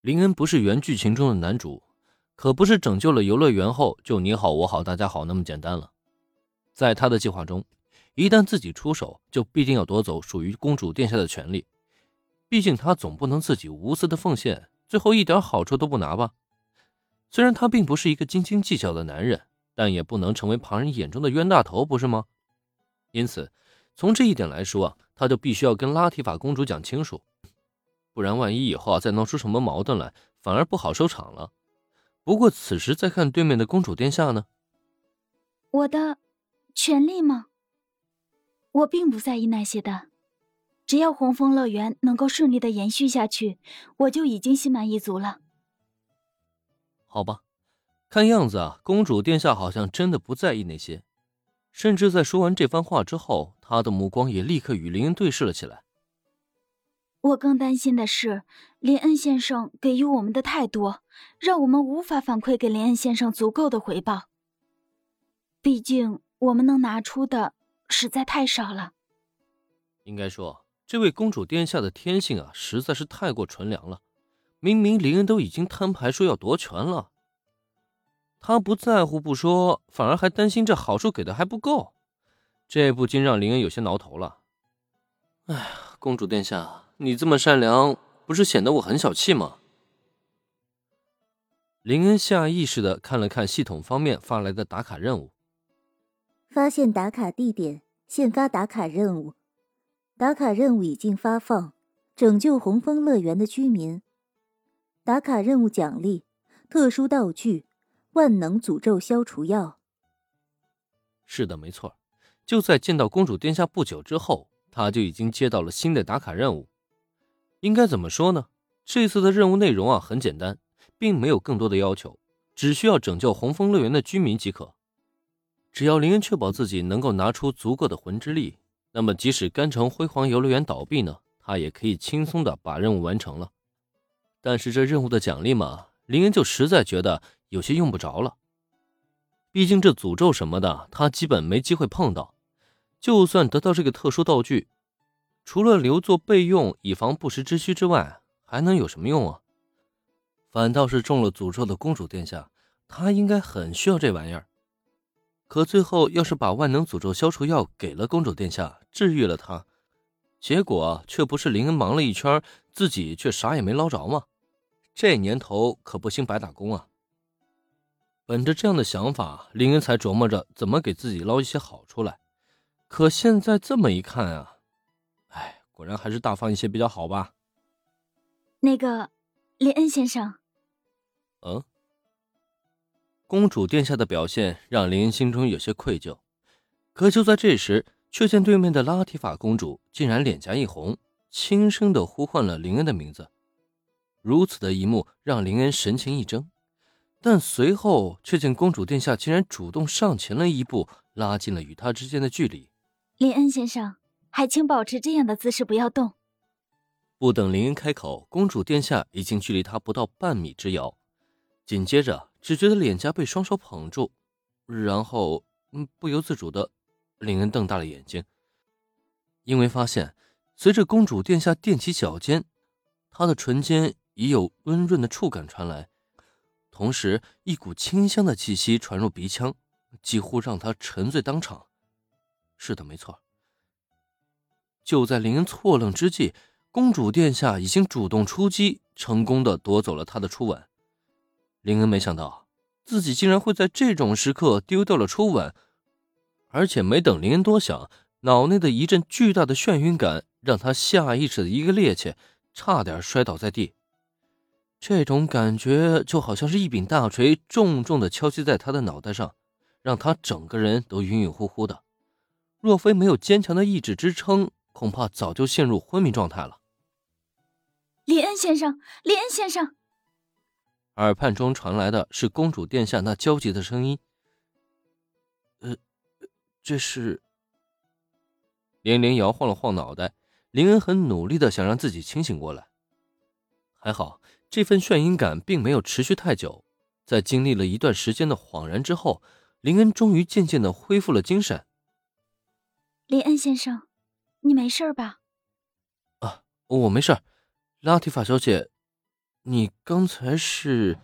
林恩不是原剧情中的男主，可不是拯救了游乐园后就你好我好大家好那么简单了。在他的计划中，一旦自己出手，就必定要夺走属于公主殿下的权利。毕竟他总不能自己无私的奉献，最后一点好处都不拿吧？虽然他并不是一个斤斤计较的男人，但也不能成为旁人眼中的冤大头，不是吗？因此，从这一点来说啊，他就必须要跟拉提法公主讲清楚。不然，万一以后啊再闹出什么矛盾来，反而不好收场了。不过，此时再看对面的公主殿下呢？我的权利吗？我并不在意那些的，只要红枫乐园能够顺利的延续下去，我就已经心满意足了。好吧，看样子啊，公主殿下好像真的不在意那些，甚至在说完这番话之后，她的目光也立刻与林恩对视了起来。我更担心的是，林恩先生给予我们的太多，让我们无法反馈给林恩先生足够的回报。毕竟，我们能拿出的实在太少了。应该说，这位公主殿下的天性啊，实在是太过纯良了。明明林恩都已经摊牌说要夺权了，他不在乎不说，反而还担心这好处给的还不够，这不禁让林恩有些挠头了。哎呀，公主殿下。你这么善良，不是显得我很小气吗？林恩下意识的看了看系统方面发来的打卡任务，发现打卡地点，现发打卡任务，打卡任务已经发放，拯救红枫乐园的居民。打卡任务奖励：特殊道具——万能诅咒消除药。是的，没错，就在见到公主殿下不久之后，他就已经接到了新的打卡任务。应该怎么说呢？这次的任务内容啊很简单，并没有更多的要求，只需要拯救红枫乐园的居民即可。只要林恩确保自己能够拿出足够的魂之力，那么即使甘城辉煌游乐园倒闭呢，他也可以轻松的把任务完成了。但是这任务的奖励嘛，林恩就实在觉得有些用不着了。毕竟这诅咒什么的，他基本没机会碰到。就算得到这个特殊道具。除了留作备用，以防不时之需之外，还能有什么用啊？反倒是中了诅咒的公主殿下，她应该很需要这玩意儿。可最后要是把万能诅咒消除药给了公主殿下，治愈了她，结果却不是林恩忙了一圈，自己却啥也没捞着吗？这年头可不兴白打工啊！本着这样的想法，林恩才琢磨着怎么给自己捞一些好处来。可现在这么一看啊！果然还是大方一些比较好吧。那个，林恩先生。嗯。公主殿下的表现让林恩心中有些愧疚，可就在这时，却见对面的拉提法公主竟然脸颊一红，轻声的呼唤了林恩的名字。如此的一幕让林恩神情一怔，但随后却见公主殿下竟然主动上前了一步，拉近了与他之间的距离。林恩先生。还请保持这样的姿势，不要动。不等林恩开口，公主殿下已经距离他不到半米之遥。紧接着，只觉得脸颊被双手捧住，然后，嗯，不由自主的，林恩瞪大了眼睛，因为发现，随着公主殿下踮起脚尖，她的唇间已有温润的触感传来，同时，一股清香的气息传入鼻腔，几乎让他沉醉当场。是的，没错。就在林恩错愣之际，公主殿下已经主动出击，成功的夺走了他的初吻。林恩没想到自己竟然会在这种时刻丢掉了初吻，而且没等林恩多想，脑内的一阵巨大的眩晕感让他下意识的一个趔趄，差点摔倒在地。这种感觉就好像是一柄大锤重重的敲击在他的脑袋上，让他整个人都晕晕乎乎的。若非没有坚强的意志支撑，恐怕早就陷入昏迷状态了。林恩先生，林恩先生，耳畔中传来的是公主殿下那焦急的声音。呃，这是……连连摇晃了晃脑袋，林恩很努力的想让自己清醒过来。还好，这份眩晕感并没有持续太久，在经历了一段时间的恍然之后，林恩终于渐渐的恢复了精神。林恩先生。你没事吧？啊，我没事。拉提法小姐，你刚才是？